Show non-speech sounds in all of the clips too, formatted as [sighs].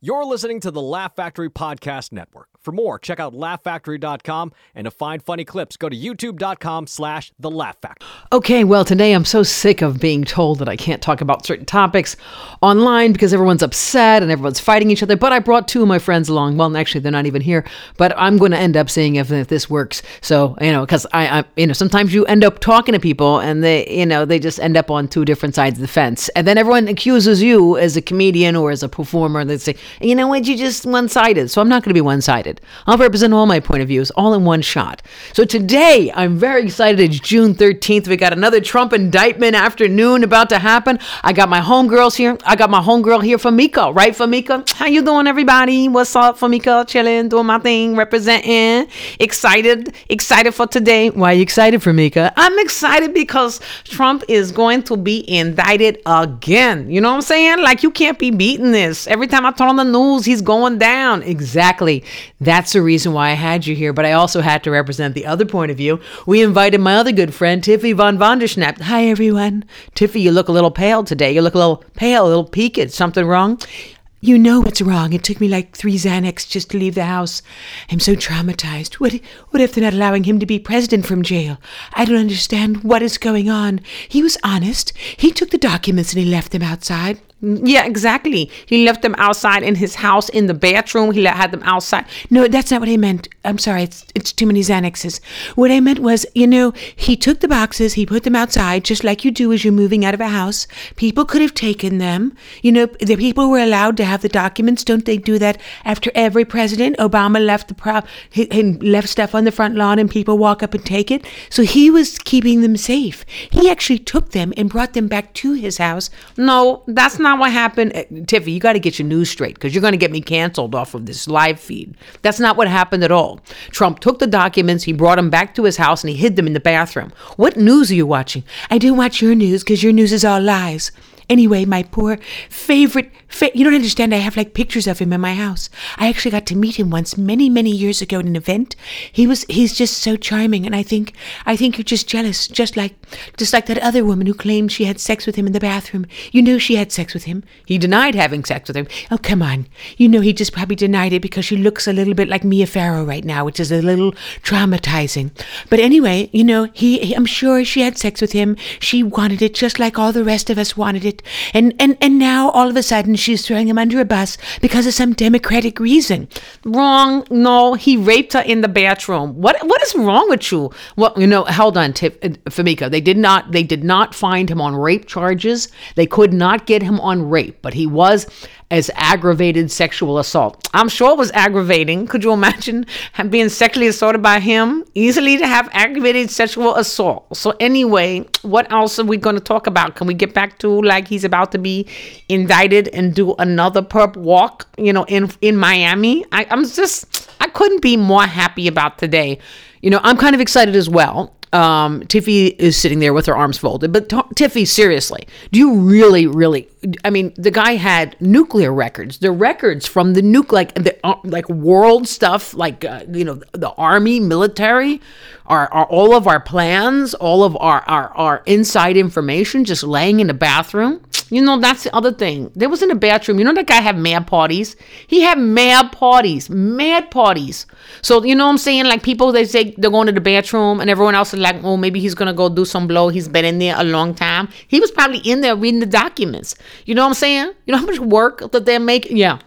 You're listening to the Laugh Factory Podcast Network. For more, check out laughfactory.com and to find funny clips, go to youtube.com slash the Laugh Factory. Okay, well, today I'm so sick of being told that I can't talk about certain topics online because everyone's upset and everyone's fighting each other. But I brought two of my friends along. Well, actually, they're not even here, but I'm going to end up seeing if, if this works. So, you know, because I, I, you know, sometimes you end up talking to people and they, you know, they just end up on two different sides of the fence. And then everyone accuses you as a comedian or as a performer. They say, you know what, you just one sided. So I'm not going to be one sided. I'll represent all my point of views all in one shot. So today, I'm very excited. It's June 13th. We got another Trump indictment afternoon about to happen. I got my homegirls here. I got my homegirl here, Famika. Right, Famika? How you doing, everybody? What's up, Famika? Chilling, doing my thing, representing. Excited, excited for today. Why are you excited, Famika? I'm excited because Trump is going to be indicted again. You know what I'm saying? Like you can't be beating this. Every time I turn on the news, he's going down. Exactly. That's the reason why I had you here, but I also had to represent the other point of view. We invited my other good friend, Tiffy von Vonderschnapp. Hi, everyone. Tiffy, you look a little pale today. You look a little pale, a little peaked. Something wrong? You know what's wrong. It took me like three Xanax just to leave the house. I'm so traumatized. What, what if they're not allowing him to be president from jail? I don't understand what is going on. He was honest. He took the documents and he left them outside. Yeah, exactly. He left them outside in his house in the bathroom. He had them outside. No, that's not what I meant. I'm sorry. It's it's too many Xanaxes. What I meant was, you know, he took the boxes, he put them outside, just like you do as you're moving out of a house. People could have taken them. You know, the people were allowed to have the documents. Don't they do that after every president? Obama left the pro and left stuff on the front lawn, and people walk up and take it. So he was keeping them safe. He actually took them and brought them back to his house. No, that's not not what happened. Uh, Tiffy, you got to get your news straight because you're going to get me canceled off of this live feed. That's not what happened at all. Trump took the documents, he brought them back to his house, and he hid them in the bathroom. What news are you watching? I do watch your news because your news is all lies. Anyway, my poor favorite, fa- you don't understand. I have like pictures of him in my house. I actually got to meet him once many, many years ago at an event. He was, he's just so charming. And I think, I think you're just jealous, just like, just like that other woman who claimed she had sex with him in the bathroom. You know she had sex with him. He denied having sex with him. Oh, come on. You know he just probably denied it because she looks a little bit like Mia Farrow right now, which is a little traumatizing. But anyway, you know, he, he I'm sure she had sex with him. She wanted it just like all the rest of us wanted it. And, and, and now all of a sudden she's throwing him under a bus because of some democratic reason. Wrong. No, he raped her in the bathroom. What, what is wrong with you? Well, you know, hold on, Tiff, uh, Famika. They did not, they did not find him on rape charges. They could not get him on rape, but he was as aggravated sexual assault. I'm sure it was aggravating. Could you imagine being sexually assaulted by him? Easily to have aggravated sexual assault. So anyway, what else are we going to talk about? Can we get back to like he's about to be indicted and do another perp walk, you know, in in Miami? I, I'm just I couldn't be more happy about today. You know, I'm kind of excited as well um, Tiffy is sitting there with her arms folded. But t- Tiffy, seriously, do you really, really? I mean, the guy had nuclear records. The records from the nuke, like the uh, like world stuff, like uh, you know, the army, military, are, are all of our plans, all of our, our our inside information, just laying in the bathroom. You know, that's the other thing. There was in the bathroom. You know, that guy had mad parties. He had mad parties, mad parties. So you know what I'm saying? Like people, they say they're going to the bathroom, and everyone else is like, oh, maybe he's gonna go do some blow. He's been in there a long time. He was probably in there reading the documents. You know what I'm saying? You know how much work that they're making? Yeah,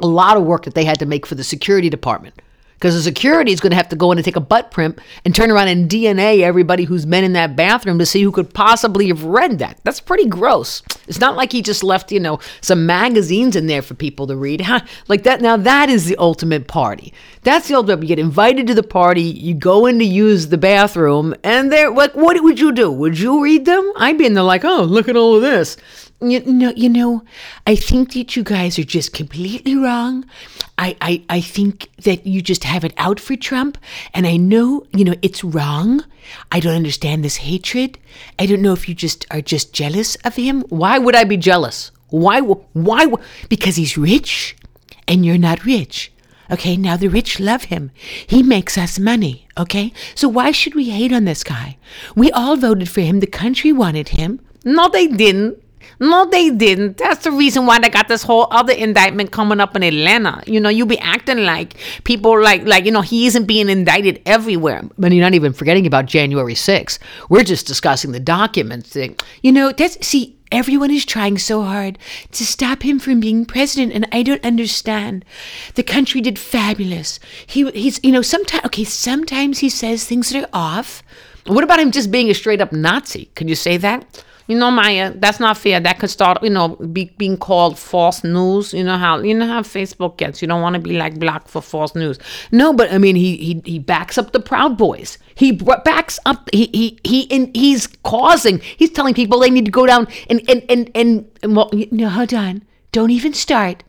a lot of work that they had to make for the security department because the security is going to have to go in and take a butt print and turn around and DNA everybody who's been in that bathroom to see who could possibly have read that. That's pretty gross. It's not like he just left, you know, some magazines in there for people to read. like that. Now that is the ultimate party. That's the ultimate. You get invited to the party, you go in to use the bathroom, and they're like, what would you do? Would you read them? I'd be in there like, oh, look at all of this. You know, you know, I think that you guys are just completely wrong. I, I, I think that you just have it out for Trump. And I know, you know, it's wrong. I don't understand this hatred. I don't know if you just are just jealous of him. Why would I be jealous? Why? Why? Because he's rich and you're not rich. Okay, now the rich love him. He makes us money. Okay, so why should we hate on this guy? We all voted for him. The country wanted him. No, they didn't. No, they didn't. That's the reason why they got this whole other indictment coming up in Atlanta. You know, you be acting like people like like you know he isn't being indicted everywhere. But you're not even forgetting about January 6th. We're just discussing the documents thing. You know, that's see, everyone is trying so hard to stop him from being president, and I don't understand. The country did fabulous. He he's you know sometimes okay sometimes he says things that are off. What about him just being a straight up Nazi? Can you say that? You know, Maija, that's not fair. That could start, you know, be, being called false news. You know how you know how Facebook gets. You don't want to be like blocked for false news. No, but I mean, he he he backs up the Proud Boys. He backs up. He he he. And he's causing. He's telling people they need to go down and and and and, and well, No, hold on. Don't even start.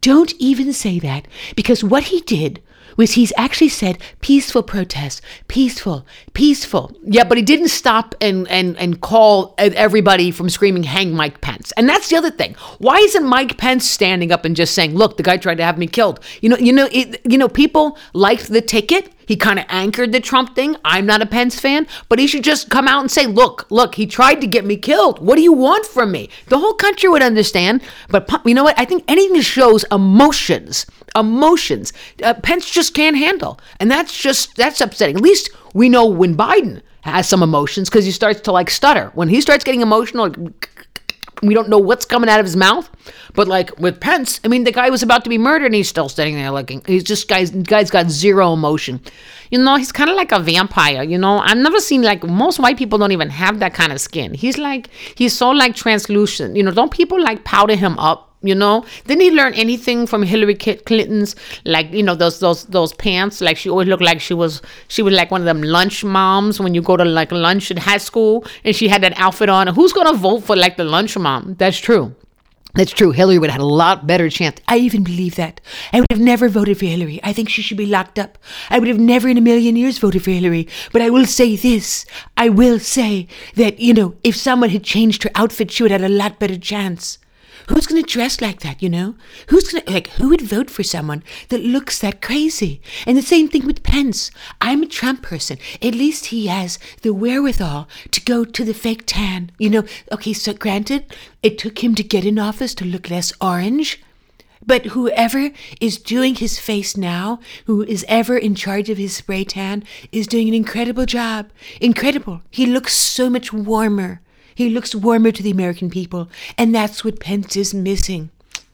Don't even say that. Because what he did was he's actually said peaceful protest, peaceful, peaceful. Yeah, but he didn't stop and and and call everybody from screaming "Hang Mike Pence." And that's the other thing. Why isn't Mike Pence standing up and just saying, "Look, the guy tried to have me killed." You know, you know, it, you know, people liked the ticket. He kind of anchored the Trump thing. I'm not a Pence fan, but he should just come out and say, "Look, look, he tried to get me killed. What do you want from me?" The whole country would understand. But you know what? I think anything that shows emotions, emotions, uh, Pence just can't handle, and that's just that's upsetting. At least we know when Biden has some emotions because he starts to like stutter. When he starts getting emotional, we don't know what's coming out of his mouth. But like with Pence, I mean, the guy was about to be murdered and he's still standing there looking. He's just guys. Guy's got zero emotion. You know, he's kind of like a vampire. You know, I've never seen like most white people don't even have that kind of skin. He's like he's so like translucent. You know, don't people like powder him up? You know, didn't he learn anything from Hillary Clinton's like you know those those those pants? Like she always looked like she was she was like one of them lunch moms when you go to like lunch in high school and she had that outfit on. Who's gonna vote for like the lunch mom? That's true. That's true. Hillary would have had a lot better chance. I even believe that. I would have never voted for Hillary. I think she should be locked up. I would have never in a million years voted for Hillary. But I will say this. I will say that, you know, if someone had changed her outfit, she would have had a lot better chance. Who's going to dress like that, you know? Who's going to, like, who would vote for someone that looks that crazy? And the same thing with Pence. I'm a Trump person. At least he has the wherewithal to go to the fake tan. You know, okay, so granted, it took him to get in office to look less orange. But whoever is doing his face now, who is ever in charge of his spray tan, is doing an incredible job. Incredible. He looks so much warmer. He looks warmer to the American people, and that's what Pence is missing.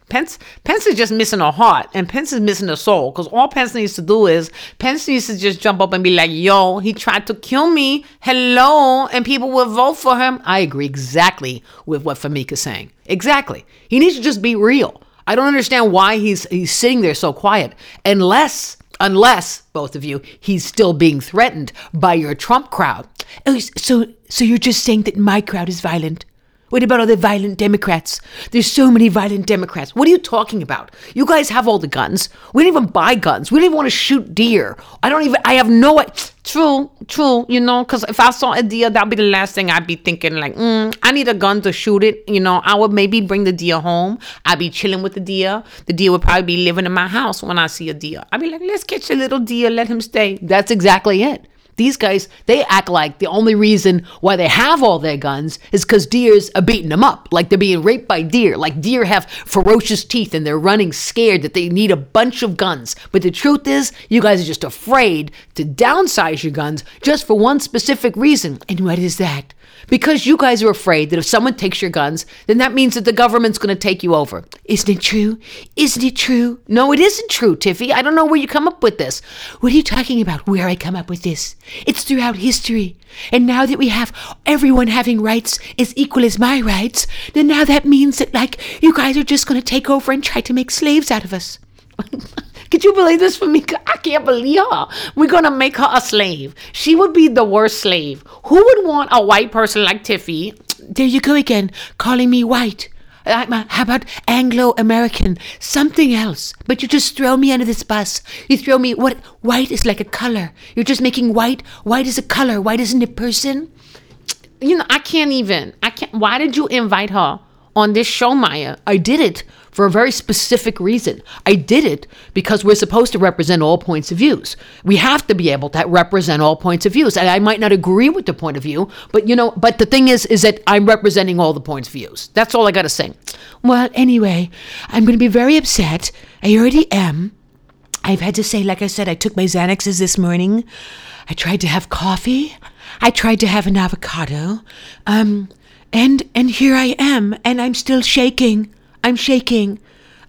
Pence Pence is just missing a heart and Pence is missing a soul because all Pence needs to do is Pence needs to just jump up and be like, yo, he tried to kill me. Hello. And people will vote for him. I agree exactly with what Famika's saying. Exactly. He needs to just be real. I don't understand why he's he's sitting there so quiet unless unless both of you he's still being threatened by your Trump crowd. Oh, so so you're just saying that my crowd is violent? What about all the violent Democrats? There's so many violent Democrats. What are you talking about? You guys have all the guns. We don't even buy guns. We don't even want to shoot deer. I don't even. I have no. True, true. You know, because if I saw a deer, that'd be the last thing I'd be thinking. Like, mm, I need a gun to shoot it. You know, I would maybe bring the deer home. I'd be chilling with the deer. The deer would probably be living in my house when I see a deer. I'd be like, let's catch a little deer. Let him stay. That's exactly it. These guys, they act like the only reason why they have all their guns is because deers are beating them up. Like they're being raped by deer. Like deer have ferocious teeth and they're running scared that they need a bunch of guns. But the truth is, you guys are just afraid to downsize your guns just for one specific reason. And what is that? Because you guys are afraid that if someone takes your guns, then that means that the government's going to take you over. Isn't it true? Isn't it true? No, it isn't true, Tiffy. I don't know where you come up with this. What are you talking about? Where I come up with this? It's throughout history. And now that we have everyone having rights as equal as my rights, then now that means that, like, you guys are just going to take over and try to make slaves out of us. [laughs] Could you believe this for me? [laughs] I can't believe her. We're gonna make her a slave. She would be the worst slave. Who would want a white person like Tiffy? [tsk] There you go again, calling me white. Uh, uh, how about Anglo American? Something else. But you just throw me under this bus. You throw me what? White is like a color. You're just making white. White is a color. White isn't a person. You know, I can't even. I can't. Why did you invite her on this show, Maija? I did it for a very specific reason. I did it because we're supposed to represent all points of views. We have to be able to represent all points of views. And I might not agree with the point of view, but you know, but the thing is is that I'm representing all the points of views. That's all I got to say. Well, anyway, I'm going to be very upset. I already am. I've had to say, like I said, I took my Xanaxes this morning. I tried to have coffee. I tried to have an avocado. Um, and and here I am, and I'm still shaking. I'm shaking.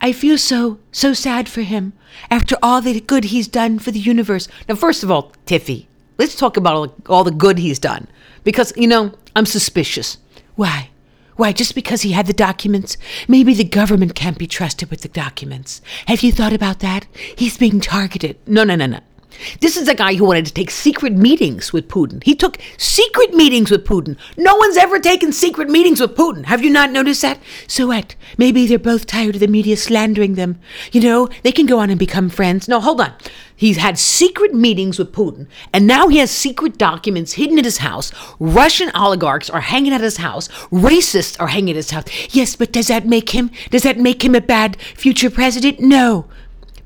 I feel so so sad for him after all the good he's done for the universe. Now, first of all, Tiffy, let's talk about all, all the good he's done because you know I'm suspicious. Why? Why, just because he had the documents? Maybe the government can't be trusted with the documents. Have you thought about that? He's being targeted. No, no, no, no. This is a guy who wanted to take secret meetings with Putin. He took secret meetings with Putin. No one's ever taken secret meetings with Putin. Have you not noticed that? So what? Maybe they're both tired of the media slandering them. You know, they can go on and become friends. No, hold on. He's had secret meetings with Putin, and now he has secret documents hidden at his house. Russian oligarchs are hanging at his house. Racists are hanging at his house. Yes, but does that make him does that make him a bad future president? No.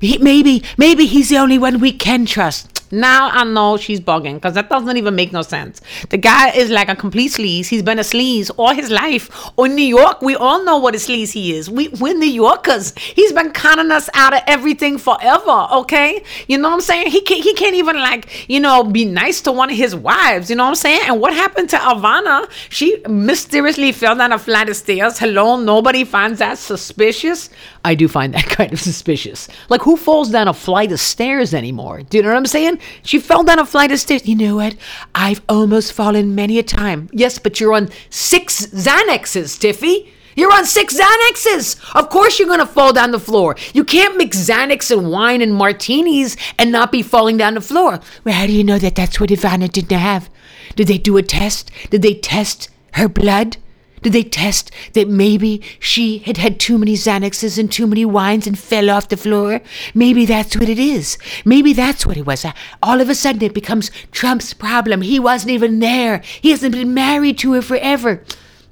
He, maybe, maybe he's the only one we can trust. Now I know she's bugging because that doesn't even make no sense. The guy is like a complete sleaze. He's been a sleaze all his life. Or New York, we all know what a sleaze he is. We, we're New Yorkers. He's been conning us out of everything forever, okay? You know what I'm saying? He can't, he can't even, like, you know, be nice to one of his wives. You know what I'm saying? And what happened to Ivana? She mysteriously fell down a flight of stairs. Hello, nobody finds that suspicious. I do find that [laughs] kind of suspicious. Like, who falls down a flight of stairs anymore? Do you know what I'm saying? She fell down a flight of stairs. You know what? I've almost fallen many a time. Yes, but you're on six Xanaxes, Tiffy. You're on six Xanaxes. Of course you're going to fall down the floor. You can't mix Xanax and wine and martinis and not be falling down the floor. Well, how do you know that that's what Ivana didn't have? Did they do a test? Did they test her blood? Did they test that maybe she had had too many Xanaxes and too many wines and fell off the floor? Maybe that's what it is. Maybe that's what it was. Uh, all of a sudden it becomes Trump's problem. He wasn't even there. He hasn't been married to her forever.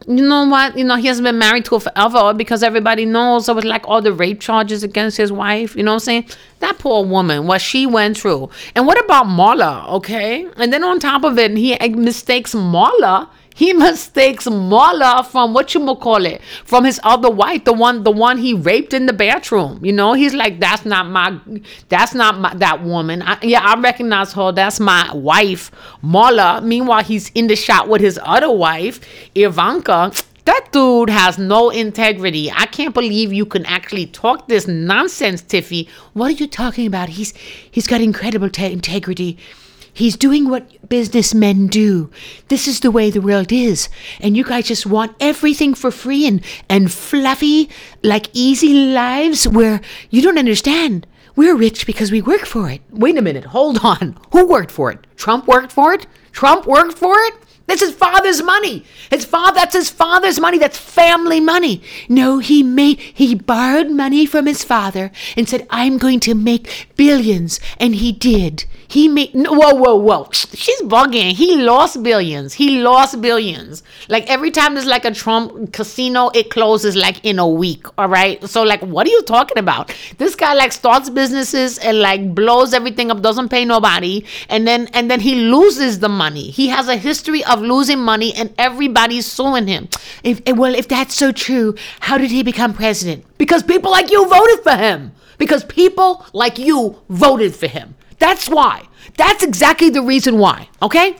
You know what? You know, he hasn't been married to her forever because everybody knows there was like all the rape charges against his wife. You know what I'm saying? That poor woman, what she went through. And what about Marla, okay? And then on top of it, he mistakes Marla he mistakes Marla from what you call it, from his other wife, the one, the one he raped in the bathroom. You know, he's like, that's not my, that's not my, that woman. I, yeah, I recognize her. That's my wife, Marla. Meanwhile, he's in the shot with his other wife, Ivanka. That dude has no integrity. I can't believe you can actually talk this nonsense, Tiffy. What are you talking about? He's he's got incredible te- integrity. He's doing what businessmen do. This is the way the world is. And you guys just want everything for free and, and fluffy, like easy lives where you don't understand. We're rich because we work for it. Wait a minute. Hold on. Who worked for it? Trump worked for it? Trump worked for it? That's his father's money. His father that's his father's money. That's family money. No, he made he borrowed money from his father and said, I'm going to make billions. And he did. He made no, whoa, whoa, whoa. She's bugging. He lost billions. He lost billions. Like every time there's like a Trump casino, it closes like in a week. All right. So like, what are you talking about? This guy like starts businesses and like blows everything up, doesn't pay nobody, and then and then he loses the money. He has a history of losing money, and everybody's suing him. If eh, well, if that's so true, how did he become president? Because people like you voted for him. Because people like you voted for him. That's why. That's exactly the reason why. Okay?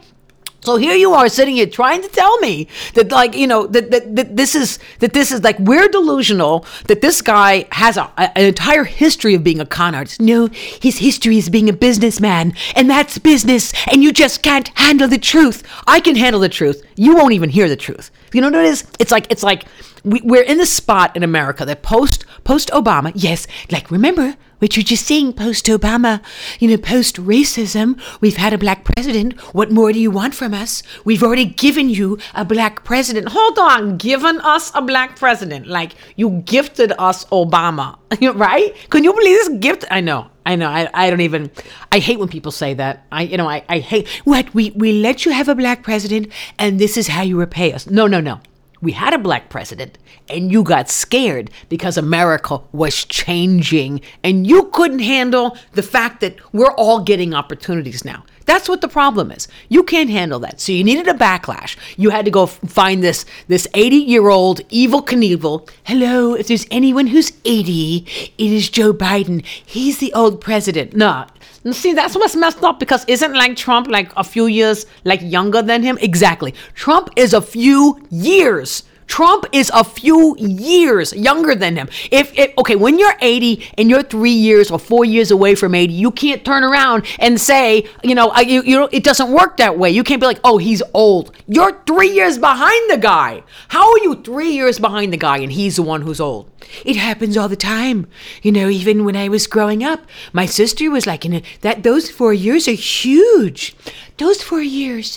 So here you are sitting here trying to tell me that like, you know, that, that, that this is that this is like we're delusional that this guy has a, a, an entire history of being a con artist. No, his history is being a businessman, and that's business, and you just can't handle the truth. I can handle the truth. You won't even hear the truth. You know what it is? It's like it's like we, we're in the spot in America that post post Obama, yes, like remember what you're just saying post Obama, you know, post racism, we've had a black president. What more do you want from us? We've already given you a black president. Hold on, given us a black president. Like you gifted us Obama, [laughs] right? Can you believe this gift? I know. I know. I, I don't even. I hate when people say that. I you know I, I hate what we we let you have a black president and this is how you repay us. No no no. we had a black president and you got scared because America was changing and you couldn't handle the fact that we're all getting opportunities now. That's what the problem is. You can't handle that. So you needed a backlash. You had to go find this this 80-year-old Evel Knievel. Hello, if there's anyone who's 80, it is Joe Biden. He's the old president. No. See, that's what's messed up because isn't like Trump like a few years like younger than him? Exactly. Trump is a few years. Trump is a few years younger than him. If, okay, when you're 80 and you're three years or four years away from 80, you can't turn around and say, you know, I- you, you know, it doesn't work that way. You can't be like, oh, he's old. You're three years behind the guy. How are you three years behind the guy and he's the one who's old? It happens all the time. You know, even when I was growing up, my sister was like, you know, that those four years are huge. Those four years.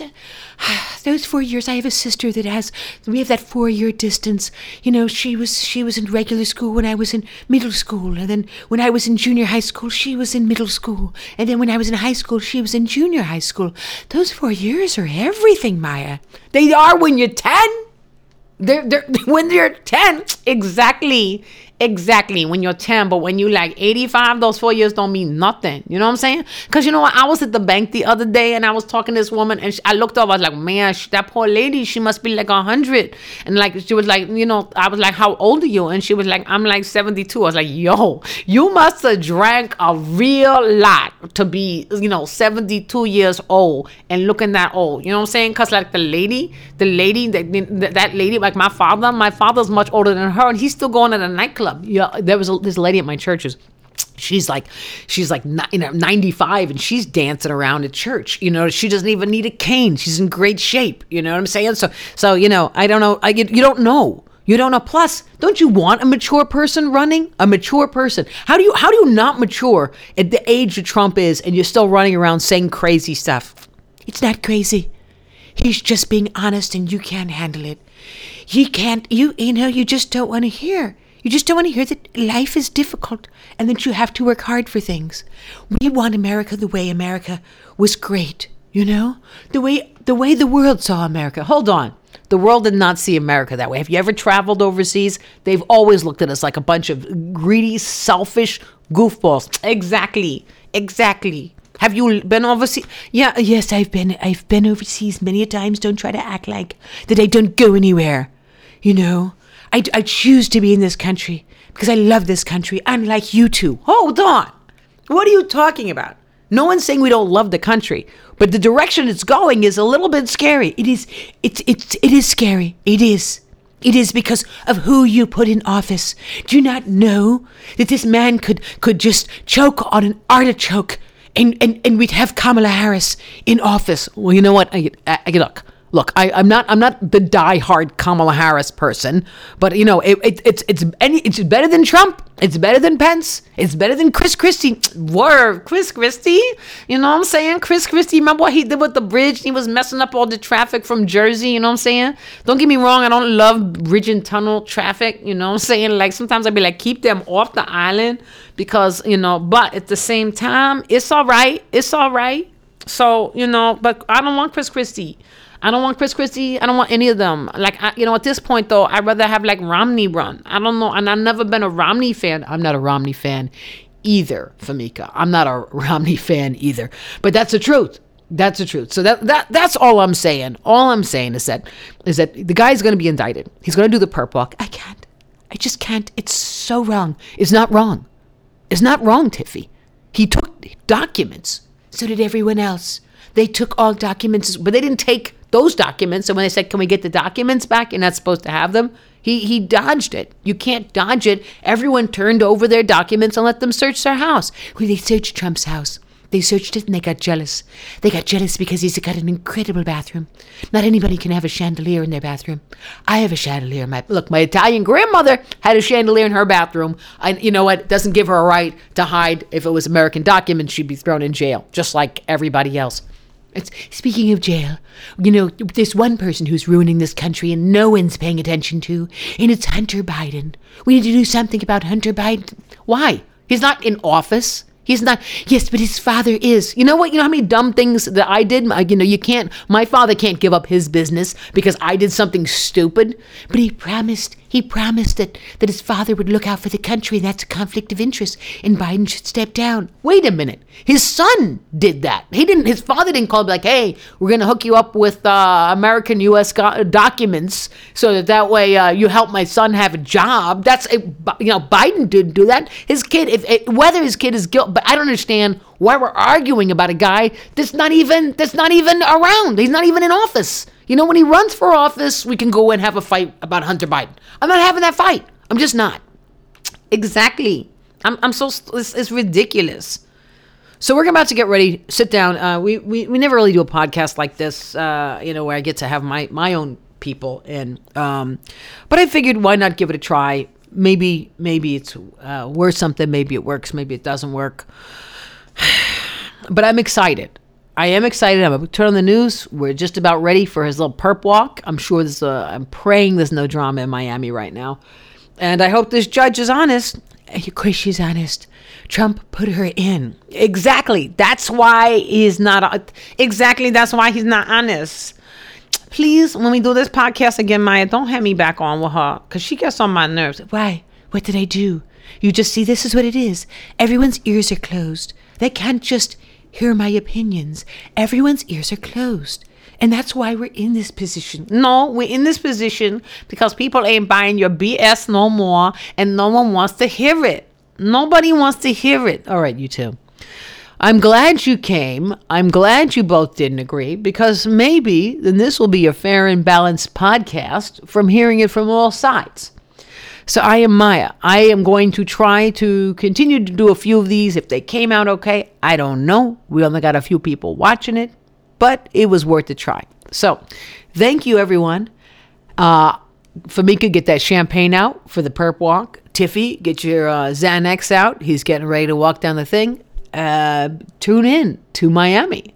[sighs] Those four years, I have a sister that has. We have that four-year distance. You know, she was she was in regular school when I was in middle school, and then when I was in junior high school, she was in middle school, and then when I was in high school, she was in junior high school. Those four years are everything, Maija. They are when you're ten. They're, they're, [laughs] when you're 10, exactly, exactly. When you're 10, but when you like 85, those four years don't mean nothing. You know what I'm saying? Because you know what? I was at the bank the other day and I was talking to this woman and she, I looked up, I was like, man, that poor lady, she must be like 100. And like, she was like, you know, I was like, how old are you? And she was like, I'm like 72. I was like, yo, you must have drank a real lot to be, you know, 72 years old and looking that old. You know what I'm saying? Because like the lady, the lady, that, that lady, like my father, my father's much older than her and he's still going to the nightclub. Yeah, there was a, this lady at my church's she's like she's like you know 95 and she's dancing around at church you know she doesn't even need a cane. She's in great shape you know what i'm saying? So so you know i don't know i get you don't know. You don't know. Plus don't you want a mature person running? A mature person. How do you how do you not mature at the age that trump is and you're still running around saying crazy stuff? It's not crazy. He's just being honest and you can't handle it. You can't, you, you know, you just don't want to hear. You just don't want to hear that life is difficult and that you have to work hard for things. We want America the way America was great, you know? The way, the way the world saw America. hold on the world did not see america that way have you ever traveled overseas they've always looked at us like a bunch of greedy selfish goofballs exactly exactly have you been overseas Yeah, yes, I've been I've been overseas many a times. Don't try to act like that I don't go anywhere. You know, I, I choose to be in this country because I love this country, unlike you two. Hold on. What are you talking about? No one's saying we don't love the country, but the direction it's going is a little bit scary. It is it's it's it is scary. It is. It is because of who you put in office. Do you not know that this man could could just choke on an artichoke and, and, and we'd have Kamala Harris in office. Well, you know what? I, get I, I- look, look. I, I'm not. I'm not the die-hard Kamala Harris person, but you know, it, it, it's it's any. It's better than Trump. It's better than Pence. It's better than Chris Christie. Word, Chris Christie. You know what I'm saying? Chris Christie. Remember what he did with the bridge? He was messing up all the traffic from Jersey. You know what I'm saying? Don't get me wrong. I don't love bridge and tunnel traffic. You know what I'm saying? Like sometimes I'd be like, keep them off the island because you know. But at the same time, it's all right. It's all right. So you know, but I don't want Chris Christie. I don't want Chris Christie. I don't want any of them. Like I, you know, at this point though, I'd rather have like Romney run. I don't know, and I've never been a Romney fan. I'm not a Romney fan either, Famika. I'm not a [laughs] Romney fan either. But that's the truth. That's the truth. So that that that's all I'm saying. All I'm saying is that is that the guy's going to be indicted. He's going to do the perp walk. I can't. I just can't. It's so wrong. It's not wrong. It's not wrong, Tiffy. He took documents. So did everyone else. They took all documents. but they didn't take those documents. And when they said, "Can we get the documents back?" You're not supposed to have them. He he dodged it. You can't dodge it. Everyone turned over their documents and let them search their house. Well, they searched Trump's house. They searched it and they got jealous. They got jealous because he's got an incredible bathroom. Not anybody can have a chandelier in their bathroom. I have a chandelier my Look, my Italian grandmother had a chandelier in her bathroom. And you know what? It doesn't give her a right to hide. If it was American documents, she'd be thrown in jail, just like everybody else. It's, speaking of jail, you know, there's one person who's ruining this country and no one's paying attention to, and it's Hunter Biden. We need to do something about Hunter Biden. Why? He's not in office. He's not. Yes, but his father is. You know what? You know how many dumb things that I did. You know, you can't. My father can't give up his business because I did something stupid. But he promised, he promised that, that his father would look out for the country, and that's a conflict of interest, and Biden should step down. Wait a minute. His son did that. He didn't. His father didn't call him like, "Hey, we're gonna hook you up with uh, American U.S. go- documents so that that way uh, you help my son have a job." That's uh, you know, Biden didn't do that. His kid, if it, whether his kid is guilty, but I don't understand why we're arguing about a guy that's not even that's not even around. He's not even in office. You know, when he runs for office, we can go and have a fight about Hunter Biden. I'm not having that fight. I'm just not. Exactly. I'm, I'm so, it's, it's ridiculous. So we're about to get ready, sit down. Uh, we, we, we never really do a podcast like this, uh, you know, where I get to have my, my own people in. Um, but I figured why not give it a try? Maybe, maybe it's uh, worth something. Maybe it works. Maybe it doesn't work. [sighs] but I'm excited. I am excited. I'm going to turn on the news. We're just about ready for his little perp walk. I'm sure there's a, uh, I'm praying there's no drama in Miami right now. And I hope this judge is honest. Of course, she's honest. Trump put her in. Exactly. That's why he's not. Exactly. That's why he's not honest. Please, when we do this podcast again, Maija, don't have me back on with her because she gets on my nerves. Why? What did I do? You just see, this is what it is. Everyone's ears are closed. They can't just hear my opinions. Everyone's ears are closed. And that's why we're in this position. No, we're in this position because people ain't buying your BS no more and no one wants to hear it. Nobody wants to hear it. All right, you two. I'm glad you came. I'm glad you both didn't agree because maybe then this will be a fair and balanced podcast from hearing it from all sides. So I am Maija. I am going to try to continue to do a few of these. If they came out okay, I don't know. We only got a few people watching it, but it was worth a try. So thank you, everyone. Uh, Famika, get that champagne out for the perp walk. Tiffy, get your uh, Xanax out. He's getting ready to walk down the thing. Uh, tune in to Miami.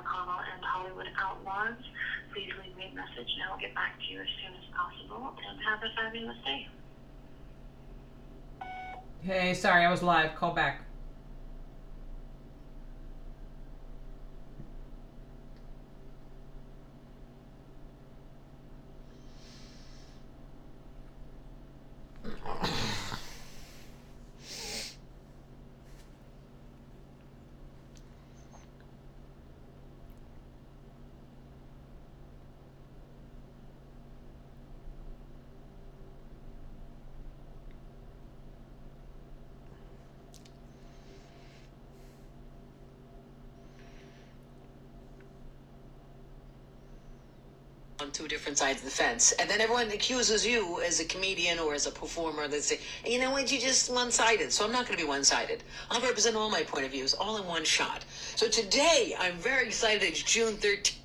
McConnell and Hollywood Outlaws. Please leave me a message and I'll get back to you as soon as possible. And have a fabulous day. Hey, sorry, I was live. Call back. Two different sides of the fence, and then everyone accuses you as a comedian or as a performer. They say, "You know what? You're just one-sided." So I'm not going to be one-sided. I'll represent all my point of views, all in one shot. So today, I'm very excited. It's June 13th.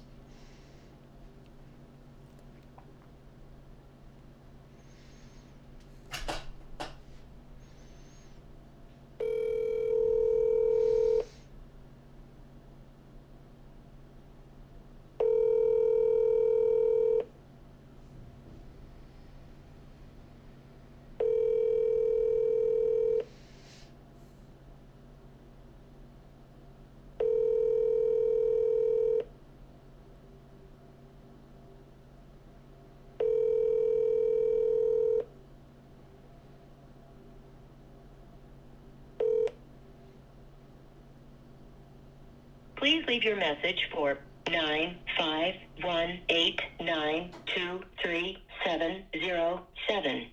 Please leave your message for nine five one eight nine two three seven zero seven.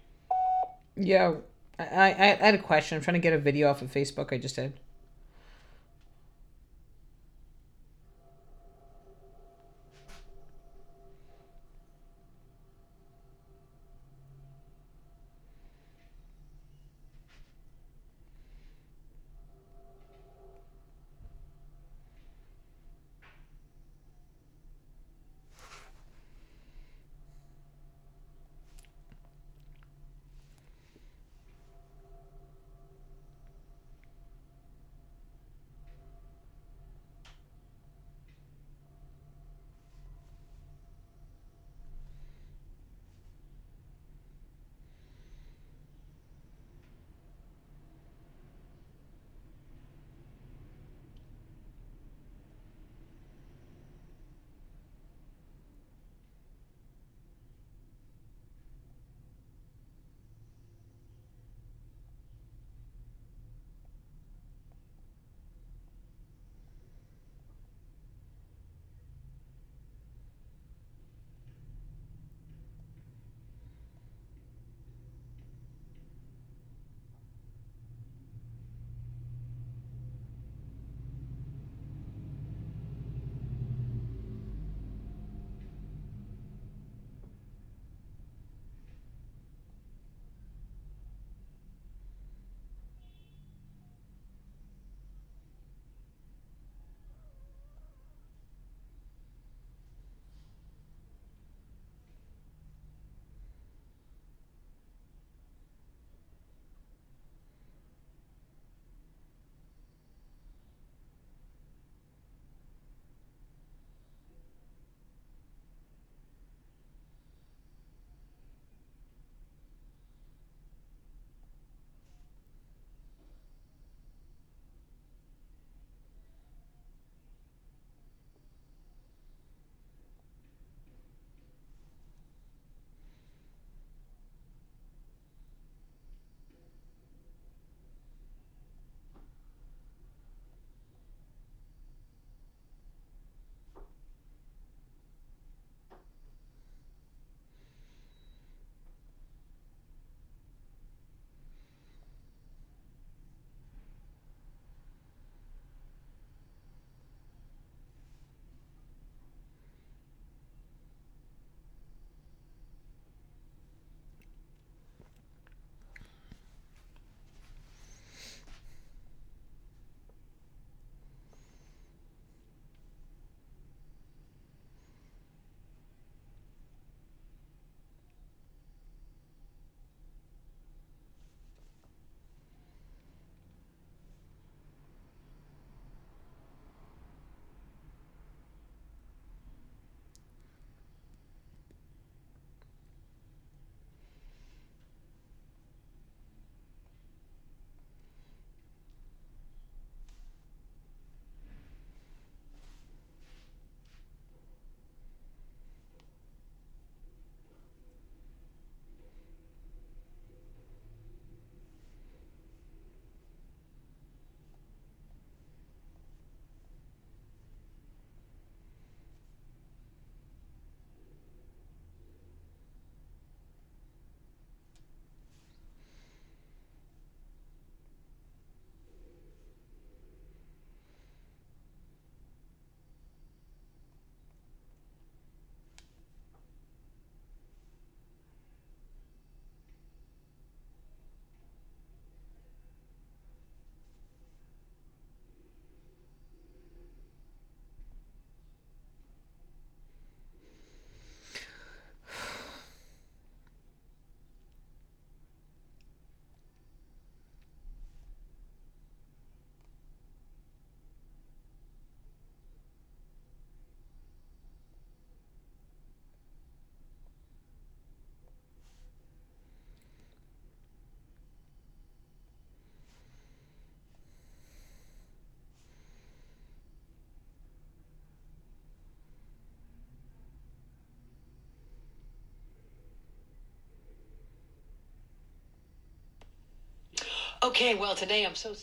Yeah, I, I, I had a question. I'm trying to get a video off of Facebook. I just did. Okay, well, today I'm so.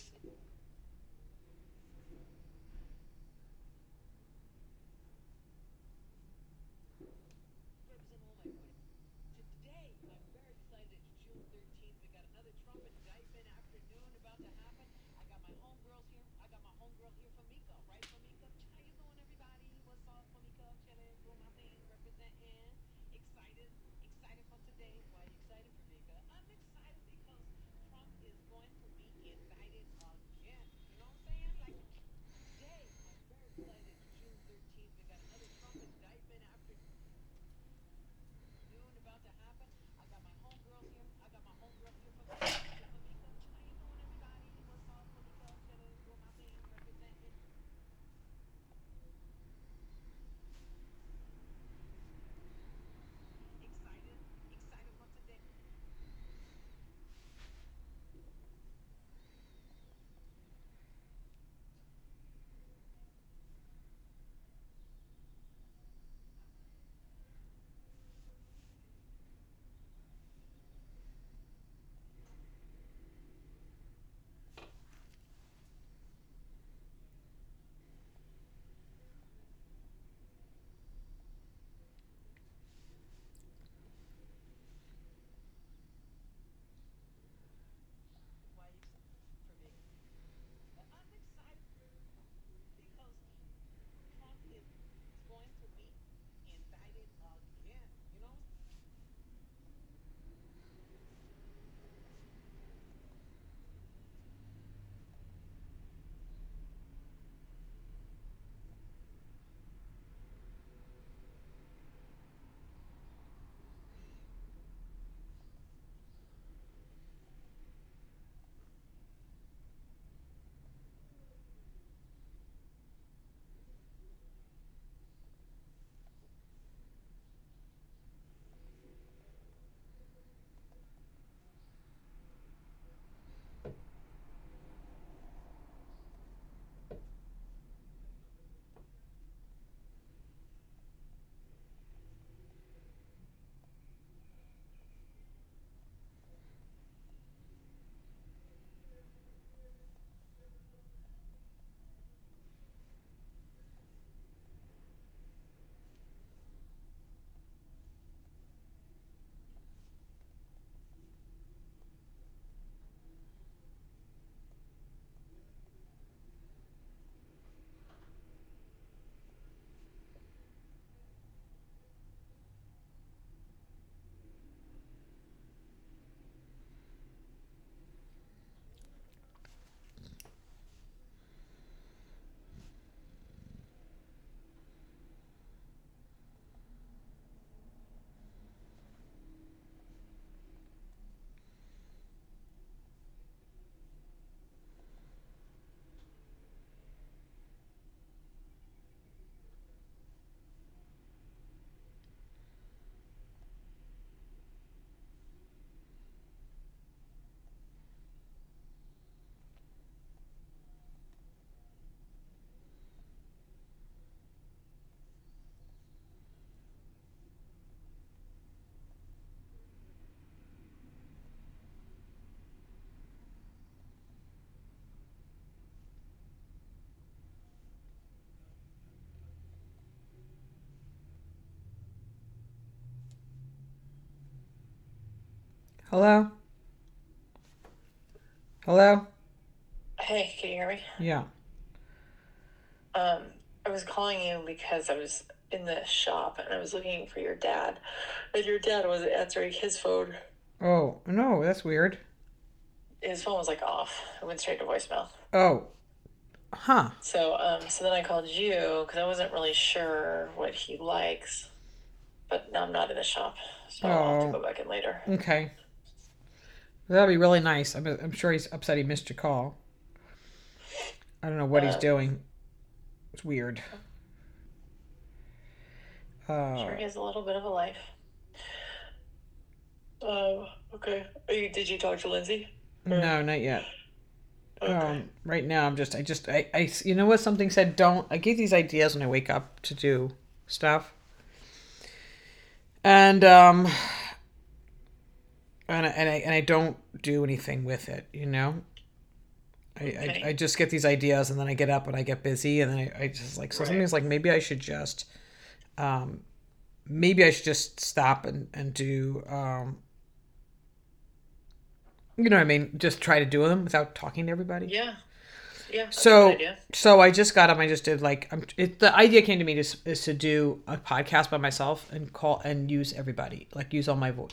Hello? Hello? Hey, can you hear me? Yeah. Um, I was calling you because I was in the shop and I was looking for your dad, and your dad wasn't answering his phone. Oh, no, that's weird. His phone was like off. It went straight to voicemail. Oh. Huh. So, um, so then I called you because I wasn't really sure what he likes, but now I'm not in the shop, so I'll have Oh. to go back in later. Okay. That'll be really nice. I'm, I'm sure he's upset he missed your call. I don't know what he's Uh, doing. It's weird. Uh, Sure, he has a little bit of a life. Um, okay. Are you, did you talk to Lindsay? no, not yet. Okay. Um, right now, I'm just, I just, I, I, you know what? Something said, don't. I get these ideas when I wake up to do stuff. And, um, and I, and I and I don't do anything with it. You know. I, Okay. I, I just get these ideas and then I get up and I get busy and then I, I just like so something's like maybe I should just um maybe I should just stop and, and do um you know what I mean just try to do them without talking to everybody Yeah. Yeah. so so I just got up. I just did like I'm, it, the idea came to me is, is to do a podcast by myself and call and use everybody like use all my voice